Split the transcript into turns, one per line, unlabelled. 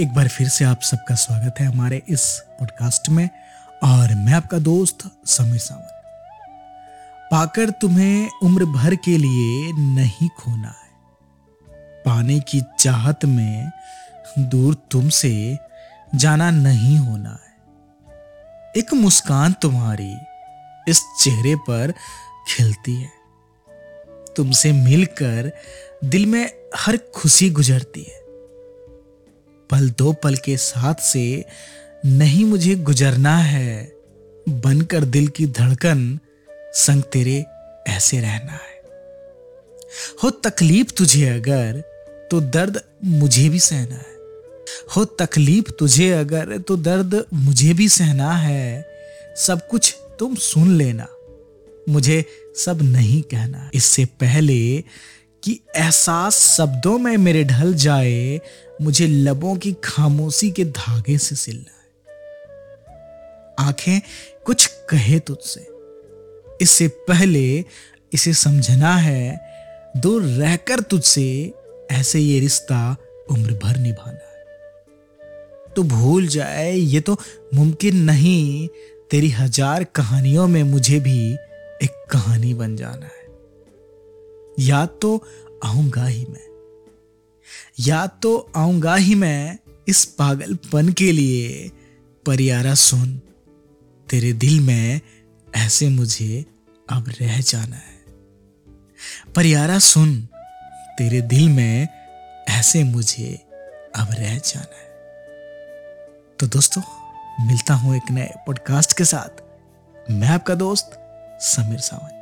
एक बार फिर से आप सबका स्वागत है हमारे इस पॉडकास्ट में। और मैं आपका दोस्त समीर सावंत। पाकर तुम्हें उम्र भर के लिए नहीं खोना है। पाने की चाहत में दूर तुमसे जाना नहीं होना है। एक मुस्कान तुम्हारी इस चेहरे पर खिलती है। तुमसे मिलकर दिल में हर खुशी गुजरती है। पल दो पल के साथ से नहीं मुझे गुजरना है। बनकर दिल की धड़कन, संग तेरे ऐसे रहना है। हो तकलीफ़ तुझे अगर तो दर्द मुझे भी सहना है। हो तकलीफ़ तुझे अगर तो दर्द मुझे भी सहना है। सब कुछ तुम सुन लेना। मुझे सब नहीं कहना। इससे पहले कि एहसास शब्दों में मेरे ढल जाए, मुझे लबों की खामोशी के धागे से सिलना है। आँखें कुछ कहे तुझसे। इससे पहले इसे समझना है दूर रहकर तुझसे ऐसे ये रिश्ता उम्र भर निभाना है। तो भूल जाए, ये तो मुमकिन नहीं, तेरी हज़ार कहानियों में मुझे भी एक कहानी बन जाना है। याद तो आऊँगा ही मैं। याद तो आऊँगा ही मैं इस पागलपन के लिए, परियारा सुन, तेरे दिल में ऐसे मुझे अब रह जाना है। परियारा सुन, तेरे दिल में ऐसे मुझे अब रह जाना है। तो दोस्तों, मिलता हूँ एक नए पॉडकास्ट के साथ। मैं आपका दोस्त समीर सावंत।